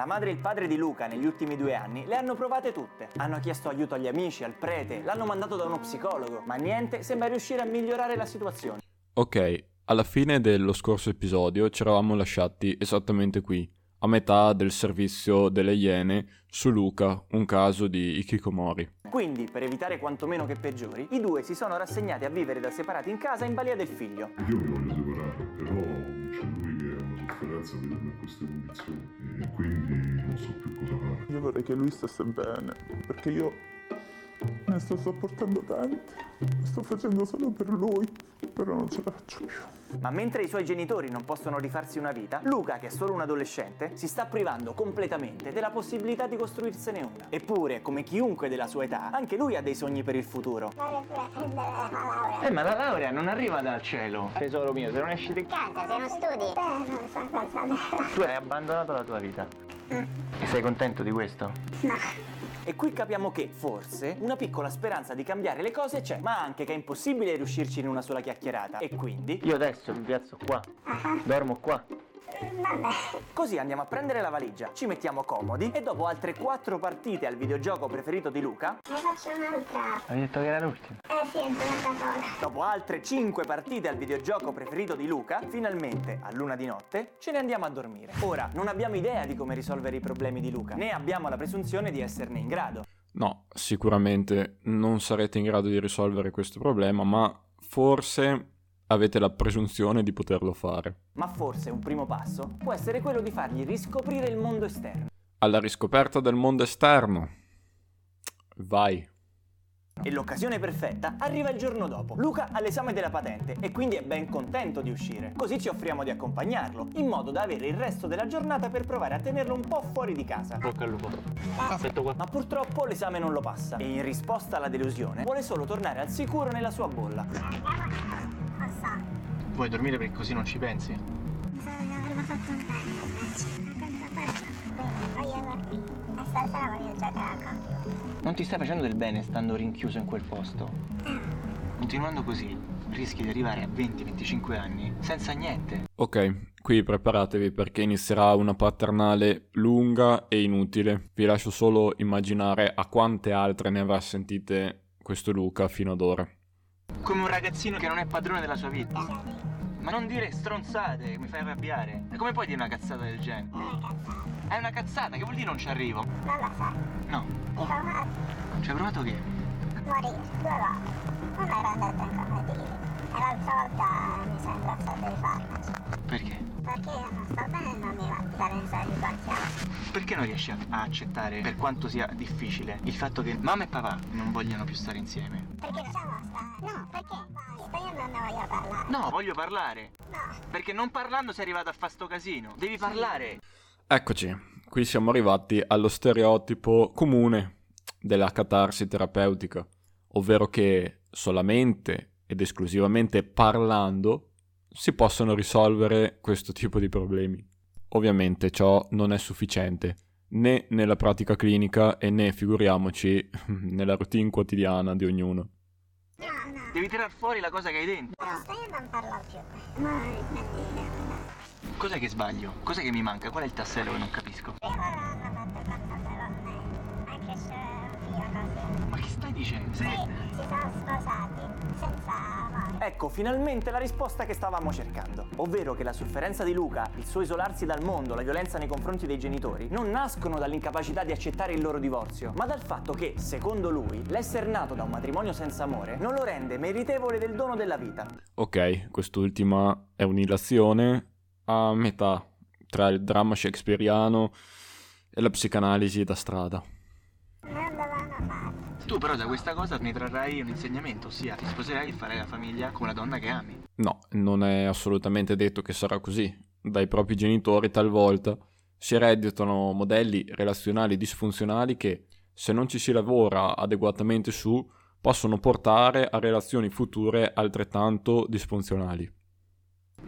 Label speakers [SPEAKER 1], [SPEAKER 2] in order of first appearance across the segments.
[SPEAKER 1] La madre e il padre di Luca negli ultimi due anni le hanno provate tutte. Hanno chiesto aiuto agli amici, al prete, l'hanno mandato da uno psicologo, ma niente sembra riuscire a migliorare la situazione.
[SPEAKER 2] Ok, alla fine dello scorso episodio ci eravamo lasciati esattamente qui, a metà del servizio delle Iene su Luca, un caso di Ikikomori.
[SPEAKER 1] Quindi, per evitare quantomeno che peggiori, i due si sono rassegnati a vivere da separati in casa in balia del figlio.
[SPEAKER 3] Io mi voglio separare, però sofferenza di in queste condizioni e quindi non so più cosa fare.
[SPEAKER 4] Io vorrei che lui stesse bene, perché io ne sto sopportando tante. Sto facendo solo per lui, però non ce la faccio più.
[SPEAKER 1] Ma mentre i suoi genitori non possono rifarsi una vita, Luca, che è solo un adolescente, si sta privando completamente della possibilità di costruirsene una. Eppure, come chiunque della sua età, anche lui ha dei sogni per il futuro.
[SPEAKER 5] Vorrei pure prendere la laurea.
[SPEAKER 1] Eh, ma la laurea non arriva dal cielo. Tesoro mio, se non esci di
[SPEAKER 5] Canta, se non studi. Eh.
[SPEAKER 1] Tu hai abbandonato la tua vita. E sei contento di questo?
[SPEAKER 5] No.
[SPEAKER 1] E qui capiamo che, forse, una piccola speranza di cambiare le cose c'è, ma anche che è impossibile riuscirci in una sola chiacchierata. E quindi... Io adesso mi piazzo qua. Dormo qua.
[SPEAKER 5] Vabbè.
[SPEAKER 1] Così andiamo a prendere la valigia, ci mettiamo comodi e dopo altre quattro partite al videogioco preferito di Luca,
[SPEAKER 5] Ne faccio un'altra.
[SPEAKER 1] hai detto che era l'ultima.
[SPEAKER 5] Eh sì, è tornata sola.
[SPEAKER 1] Dopo altre 5 partite al videogioco preferito di Luca, finalmente, a luna di notte, ce ne andiamo a dormire. Ora, non abbiamo idea di come risolvere i problemi di Luca, né abbiamo la presunzione di esserne in grado.
[SPEAKER 2] No, sicuramente non sarete in grado di risolvere questo problema, ma forse avete la presunzione di poterlo fare.
[SPEAKER 1] Ma forse un primo passo può essere quello di fargli riscoprire il mondo esterno.
[SPEAKER 2] Alla riscoperta del mondo esterno. Vai.
[SPEAKER 1] E l'occasione perfetta arriva il giorno dopo. Luca ha l'esame della patente e quindi è ben contento di uscire. Così ci offriamo di accompagnarlo, in modo da avere il resto della giornata per provare a tenerlo un po' fuori di casa.
[SPEAKER 6] Bocca al lupo.
[SPEAKER 1] Ma purtroppo l'esame non lo passa e in risposta alla delusione vuole solo tornare al sicuro nella sua bolla.
[SPEAKER 6] Vuoi dormire perché così non ci pensi?
[SPEAKER 5] Mi sa che avremmo fatto un bene invece. Voglio dormire. E stasera voglio giocare al computer.
[SPEAKER 1] Non ti stai facendo del bene stando rinchiuso in quel posto.
[SPEAKER 6] Continuando così, rischi di arrivare a 20-25 anni senza niente.
[SPEAKER 2] Ok, qui preparatevi perché inizierà una paternale lunga e inutile. Vi lascio solo immaginare a quante altre ne avrà sentite questo Luca fino ad ora.
[SPEAKER 6] Come un ragazzino che non è padrone della sua vita. Ma non dire stronzate, mi fai arrabbiare. E come puoi dire una cazzata del genere? È una cazzata, che vuol dire non ci arrivo?
[SPEAKER 5] Non lo so.
[SPEAKER 6] No.
[SPEAKER 5] Ti provato.
[SPEAKER 6] Ci hai provato che?
[SPEAKER 5] Morire. Due volte. Una ero andato in coma di E l'altra volta mi sono imbracciato i farmaci.
[SPEAKER 6] Perché?
[SPEAKER 5] Perché non sto bene e non mi va di in situazione.
[SPEAKER 6] Perché non riesci a a accettare, per quanto sia difficile, il fatto che mamma e papà non vogliano più stare insieme?
[SPEAKER 5] Perché lasciamo stare. No, perché? Basta, io non ne voglio parlare.
[SPEAKER 6] No, voglio parlare.
[SPEAKER 5] No.
[SPEAKER 6] Perché non parlando sei arrivato a fare sto casino. Devi parlare.
[SPEAKER 2] Eccoci, qui siamo arrivati allo stereotipo comune della catarsi terapeutica, ovvero che solamente ed esclusivamente parlando si possono risolvere questo tipo di problemi. Ovviamente ciò non è sufficiente, né nella pratica clinica e né, figuriamoci, nella routine quotidiana di ognuno.
[SPEAKER 5] No, no.
[SPEAKER 6] Devi tirar fuori la cosa che hai dentro.
[SPEAKER 5] Basta, io non parlo più. Ma smettila.
[SPEAKER 6] Cos'è che sbaglio? Cos'è che mi manca? Qual è il tassello che non capisco? Ma che stai dicendo?
[SPEAKER 5] Sì, si sono sposati.
[SPEAKER 1] Ecco finalmente la risposta che stavamo cercando, ovvero che la sofferenza di Luca, il suo isolarsi dal mondo, la violenza nei confronti dei genitori, non nascono dall'incapacità di accettare il loro divorzio, ma dal fatto che, secondo lui, l'essere nato da un matrimonio senza amore non lo rende meritevole del dono della vita.
[SPEAKER 2] Ok, quest'ultima è un'illazione a metà tra il dramma shakespeariano e la psicanalisi da strada.
[SPEAKER 6] Tu però da questa cosa ne trarrai un insegnamento, ossia ti sposerai e farai la famiglia con una donna che ami.
[SPEAKER 2] No, non è assolutamente detto che sarà così. Dai propri genitori talvolta si ereditano modelli relazionali disfunzionali che, se non ci si lavora adeguatamente su, possono portare a relazioni future altrettanto disfunzionali.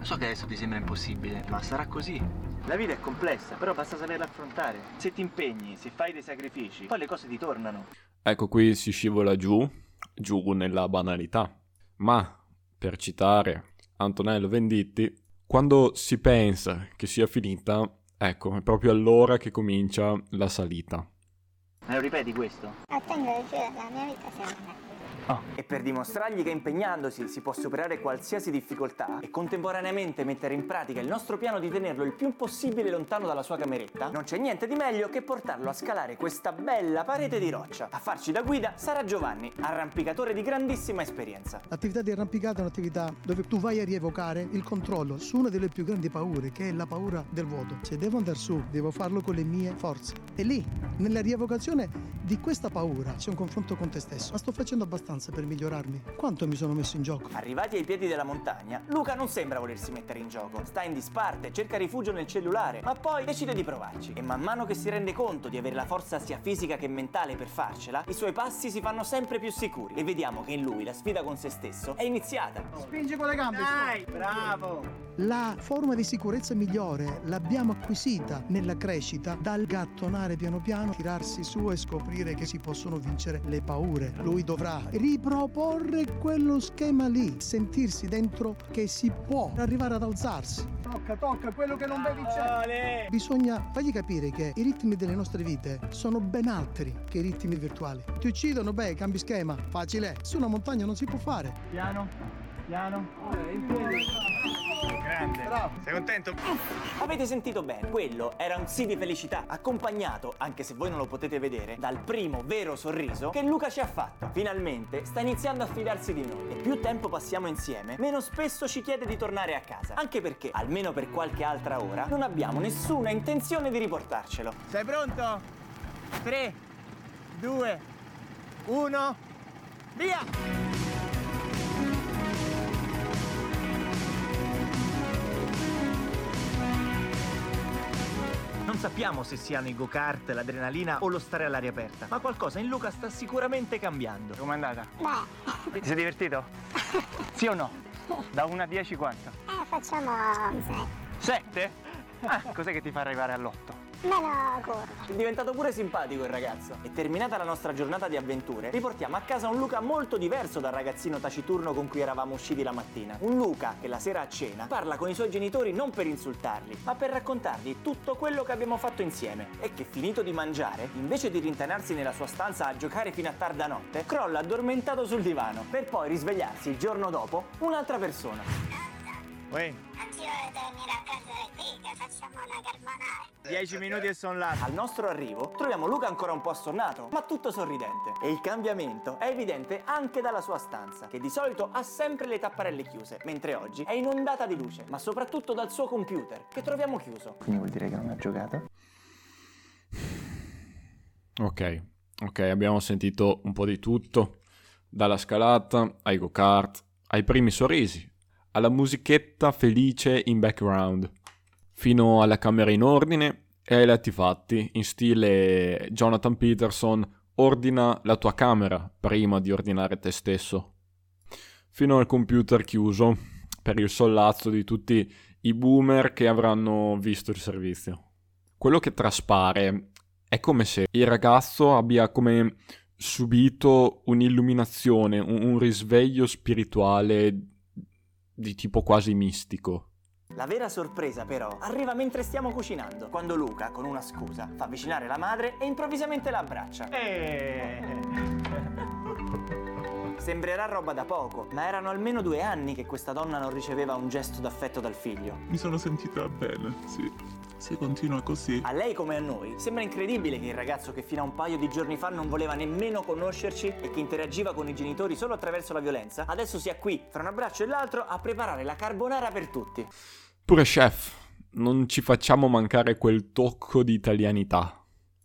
[SPEAKER 6] So che adesso ti sembra impossibile, ma sarà così.
[SPEAKER 1] La vita è complessa, però basta saperla affrontare. Se ti impegni, se fai dei sacrifici, poi le cose ti tornano.
[SPEAKER 2] Ecco qui si scivola giù, giù nella banalità. Ma, per citare Antonello Venditti, quando si pensa che sia finita, Ecco, è proprio allora che comincia la salita.
[SPEAKER 6] Me lo ripeti questo?
[SPEAKER 5] Più della mia vita sempre.
[SPEAKER 1] E per dimostrargli che impegnandosi si può superare qualsiasi difficoltà e contemporaneamente mettere in pratica il nostro piano di tenerlo il più possibile lontano dalla sua cameretta, non c'è niente di meglio che portarlo a scalare questa bella parete di roccia. A farci da guida sarà Giovanni, arrampicatore di grandissima esperienza.
[SPEAKER 7] L'attività di arrampicata è un'attività dove tu vai a rievocare il controllo su una delle più grandi paure, che è la paura del vuoto. Se devo andare su, devo farlo con le mie forze. E lì, nella rievocazione di questa paura, c'è un confronto con te stesso. Ma sto facendo abbastanza per migliorarmi? Quanto mi sono messo in gioco?
[SPEAKER 1] Arrivati ai piedi della montagna, Luca non sembra volersi mettere in gioco. Sta in disparte, cerca rifugio nel cellulare, ma poi decide di provarci. E man mano che si rende conto di avere la forza sia fisica che mentale per farcela, i suoi passi si fanno sempre più sicuri. E vediamo che in lui la sfida con se stesso è iniziata.
[SPEAKER 7] Spingi con le gambe.
[SPEAKER 6] Dai, bravo!
[SPEAKER 7] La forma di sicurezza migliore l'abbiamo acquisita nella crescita dal gattonare piano piano, tirarsi su e scoprire che si possono vincere le paure. Lui dovrà riproporre quello schema lì, sentirsi dentro che si può arrivare ad alzarsi. Tocca, tocca, quello che non vedi c'è. Bisogna fargli capire che i ritmi delle nostre vite sono ben altri che i ritmi virtuali. Ti uccidono, beh, cambi schema, facile. Su una montagna non si può fare.
[SPEAKER 6] Piano, piano. in piedi. Grande. Sei contento?
[SPEAKER 1] Avete sentito bene? Quello era un sì di felicità, accompagnato, anche se voi non lo potete vedere, dal primo vero sorriso che Luca ci ha fatto. Finalmente sta iniziando a fidarsi di noi e più tempo passiamo insieme, meno spesso ci chiede di tornare a casa. Anche perché, almeno per qualche altra ora, non abbiamo nessuna intenzione di riportarcelo.
[SPEAKER 6] Sei pronto? 3, 2, 1, via! Sappiamo se siano i go-kart, l'adrenalina o lo stare all'aria aperta, ma qualcosa in Luca sta sicuramente cambiando. Com'è andata?
[SPEAKER 5] Beh,
[SPEAKER 6] Ti sei divertito? Sì o no? Da 1 a 10 quanto?
[SPEAKER 5] eh, facciamo un 6.
[SPEAKER 6] 7? Ah, cos'è che ti fa arrivare all'8?
[SPEAKER 5] Meno curva.
[SPEAKER 1] È diventato pure simpatico il ragazzo. E terminata la nostra giornata di avventure, riportiamo a casa un Luca molto diverso dal ragazzino taciturno con cui eravamo usciti la mattina. Un Luca che la sera a cena parla con i suoi genitori non per insultarli, ma per raccontargli tutto quello che abbiamo fatto insieme. E che finito di mangiare, invece di rintanarsi nella sua stanza a giocare fino a tarda notte, crolla addormentato sul divano, per poi risvegliarsi il giorno dopo un'altra persona.
[SPEAKER 6] Uè,
[SPEAKER 5] ti volete venire a prendere che facciamo una carbonara.
[SPEAKER 6] 10 minuti e sono là.
[SPEAKER 1] Al nostro arrivo troviamo Luca ancora un po' assonnato, ma tutto sorridente. E il cambiamento è evidente anche dalla sua stanza, che di solito ha sempre le tapparelle chiuse, mentre oggi è inondata di luce, ma soprattutto dal suo computer, che troviamo chiuso. Quindi vuol dire che non ha giocato?
[SPEAKER 2] Ok, ok, abbiamo sentito un po' di tutto, dalla scalata ai go-kart, ai primi sorrisi, alla musichetta felice in background, fino alla camera in ordine e ai letti fatti, in stile Jonathan Peterson, ordina la tua camera prima di ordinare te stesso, fino al computer chiuso per il sollazzo di tutti i boomer che avranno visto il servizio. Quello che traspare è come se il ragazzo abbia come subito un'illuminazione, un, un risveglio spirituale di tipo quasi mistico.
[SPEAKER 1] La vera sorpresa però arriva mentre stiamo cucinando, quando Luca, con una scusa, fa avvicinare la madre e improvvisamente la abbraccia. Sembrerà roba da poco, ma erano almeno due anni che questa donna non riceveva un gesto d'affetto dal figlio.
[SPEAKER 4] Mi sono sentita bene, sì. Se continua così.
[SPEAKER 1] A lei come a noi sembra incredibile che il ragazzo che fino a un paio di giorni fa non voleva nemmeno conoscerci e che interagiva con i genitori solo attraverso la violenza, adesso sia qui, fra un abbraccio e l'altro, a preparare la carbonara per tutti.
[SPEAKER 2] Pure chef, non ci facciamo mancare quel tocco di italianità.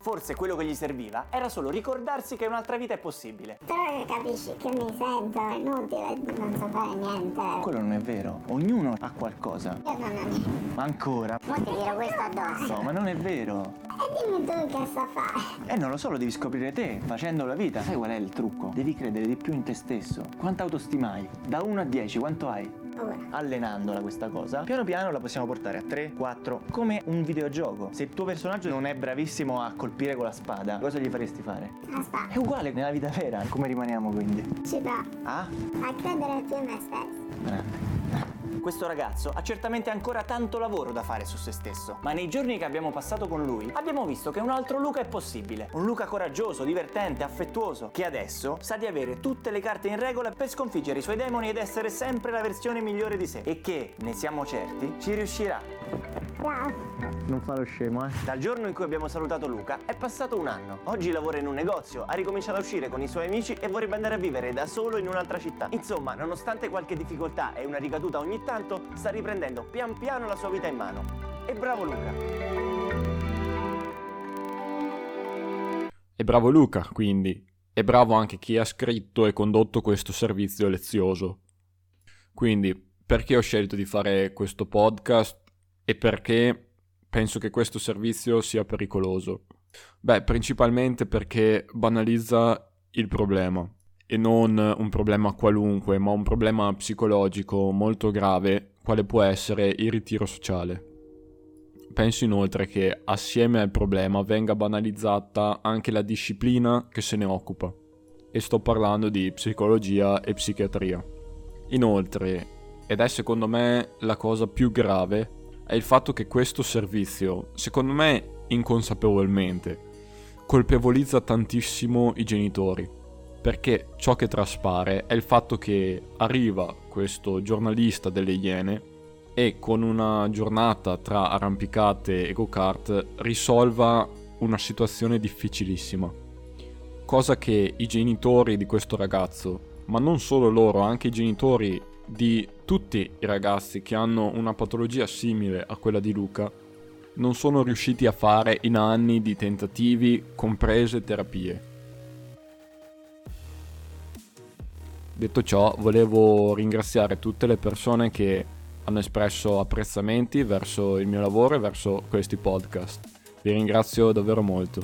[SPEAKER 1] Forse quello che gli serviva era solo ricordarsi che un'altra vita è possibile.
[SPEAKER 5] Però che capisci che mi sento inutile di non sapere niente.
[SPEAKER 1] Quello non è vero, ognuno ha qualcosa.
[SPEAKER 5] Io non ho niente.
[SPEAKER 1] Ma ancora?
[SPEAKER 5] Mo ti tiro questo addosso.
[SPEAKER 1] No, ma non è vero.
[SPEAKER 5] E dimmi tu che so fare.
[SPEAKER 1] Eh, non lo so, lo devi scoprire te, facendo la vita. Sai qual è il trucco? Devi credere di più in te stesso. Quanta autostima hai? Da 1 a 10, quanto hai? Allenandola questa cosa, piano piano la possiamo portare a 3, 4, come un videogioco. Se il tuo personaggio non è bravissimo a colpire con la spada, cosa gli faresti fare?
[SPEAKER 5] Aspetta.
[SPEAKER 1] È uguale nella vita vera. Come rimaniamo quindi?
[SPEAKER 5] Ci provo.
[SPEAKER 1] Ah?
[SPEAKER 5] A credere più in me stesso.
[SPEAKER 1] Grande. Questo ragazzo ha certamente ancora tanto lavoro da fare su se stesso, ma nei giorni che abbiamo passato con lui abbiamo visto che un altro Luca è possibile. Un Luca coraggioso, divertente, affettuoso, che adesso sa di avere tutte le carte in regola per sconfiggere i suoi demoni ed essere sempre la versione migliore di sé. E che, ne siamo certi, ci riuscirà.
[SPEAKER 6] Non fa lo scemo, eh.
[SPEAKER 1] Dal giorno in cui abbiamo salutato Luca è passato un anno. Oggi lavora in un negozio, ha ricominciato a uscire con i suoi amici e vorrebbe andare a vivere da solo in un'altra città. Insomma, nonostante qualche difficoltà e una ricaduta ogni tanto, sta riprendendo pian piano la sua vita in mano. E bravo Luca!
[SPEAKER 2] E bravo Luca, quindi. E bravo anche chi ha scritto e condotto questo servizio lezioso. Quindi, perché ho scelto di fare questo podcast e perché penso che questo servizio sia pericoloso? Beh, principalmente perché banalizza il problema e non un problema qualunque, ma un problema psicologico molto grave, quale può essere il ritiro sociale. Penso inoltre che assieme al problema venga banalizzata anche la disciplina che se ne occupa, e sto parlando di psicologia e psichiatria. Inoltre, ed è secondo me la cosa più grave, è il fatto che questo servizio, secondo me inconsapevolmente, colpevolizza tantissimo i genitori, perché ciò che traspare è il fatto che arriva questo giornalista delle Iene e con una giornata tra arrampicate e go-kart risolva una situazione difficilissima. Cosa che i genitori di questo ragazzo, ma non solo loro, anche i genitori di tutti i ragazzi che hanno una patologia simile a quella di Luca, non sono riusciti a fare in anni di tentativi, comprese terapie. Detto ciò, volevo ringraziare tutte le persone che hanno espresso apprezzamenti verso il mio lavoro e verso questi podcast. Vi ringrazio davvero molto.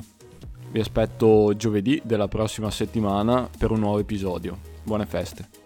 [SPEAKER 2] Vi aspetto giovedì della prossima settimana per un nuovo episodio. Buone feste.